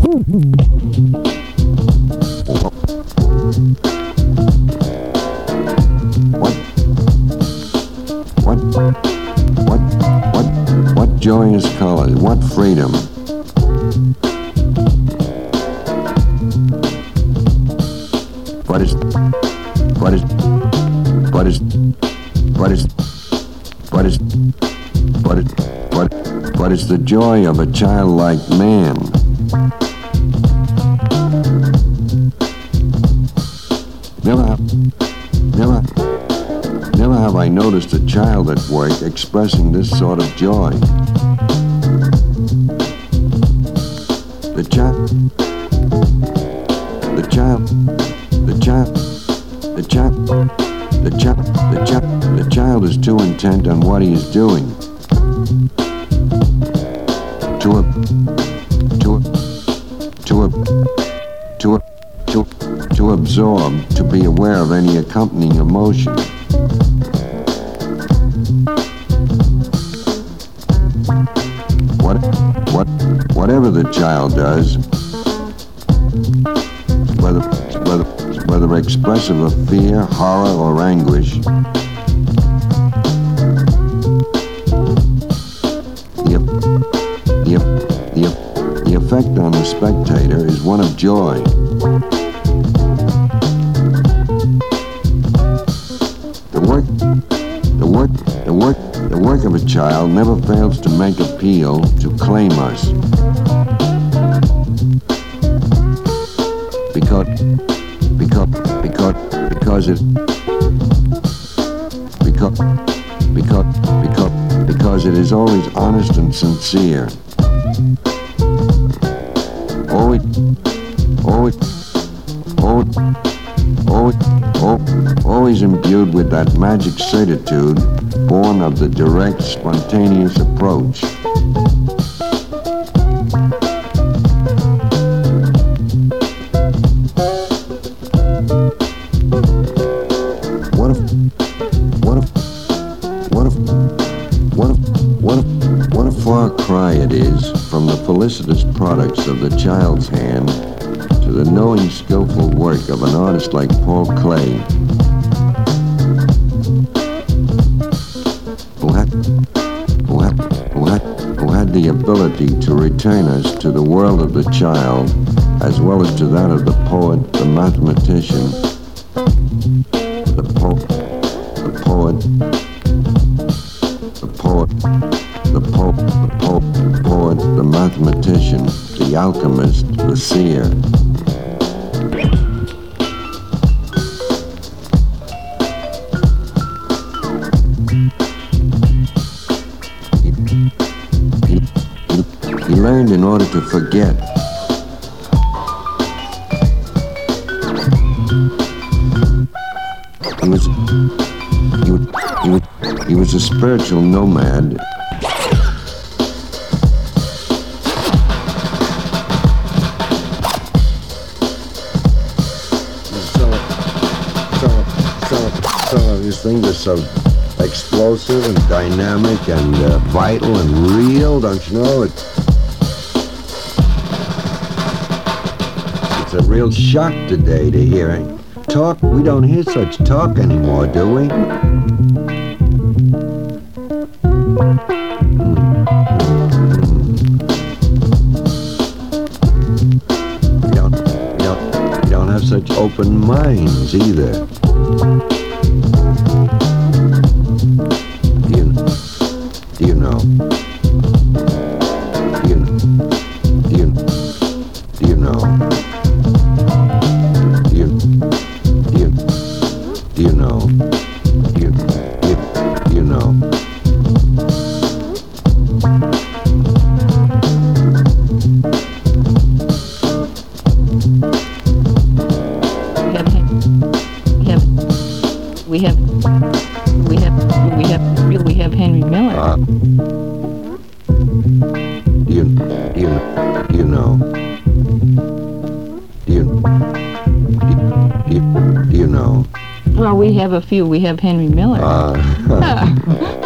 What? What? What? What? What joyous colors? What freedom? What is? What is? What is? What is? What is? What is? What? What is the joy of a childlike man? Never have, never, never have I noticed a child at work expressing this sort of joy. The child, the child, the child, the child, the child, the child, the child is too intent on what he is doing. To a, to be aware of any accompanying emotion. What, what, whatever the child does, whether, whether, whether expressive of fear, horror, or anguish, the, the, the effect on the spectator is one of joy. Of a child never fails to make appeal to claim us. Because, because, because, because it, because, because, because, because it is always honest and sincere. Always, always, always, always, al- always imbued with that magic certitude born of the direct, spontaneous approach. What if, what if, what if, what if, what if, what a far cry it is from the felicitous products of the child's hand to the knowing, skillful work of an artist like Paul Klee, who had, who had, who had, who had the ability to return us to the world of the child as well as to that of the poet, the mathematician, the the poet, the poet, the po- the po- poet, the mathematician, the alchemist, the seer. Learned in order to forget. He, was- he, was, he was a spiritual nomad. These things are so explosive and dynamic and uh, vital and real, don't you know? It, it's a real shock today to hear it. Talk, we don't hear such talk anymore, do we? Hmm. Hmm. Hmm. We don't, we don't, we don't have such open minds either. You, do you know? We have, we have, we have, we have Henry Miller. Uh, you, you, you know? You, you, you know? Well, we have a few. We have Henry Miller. Uh,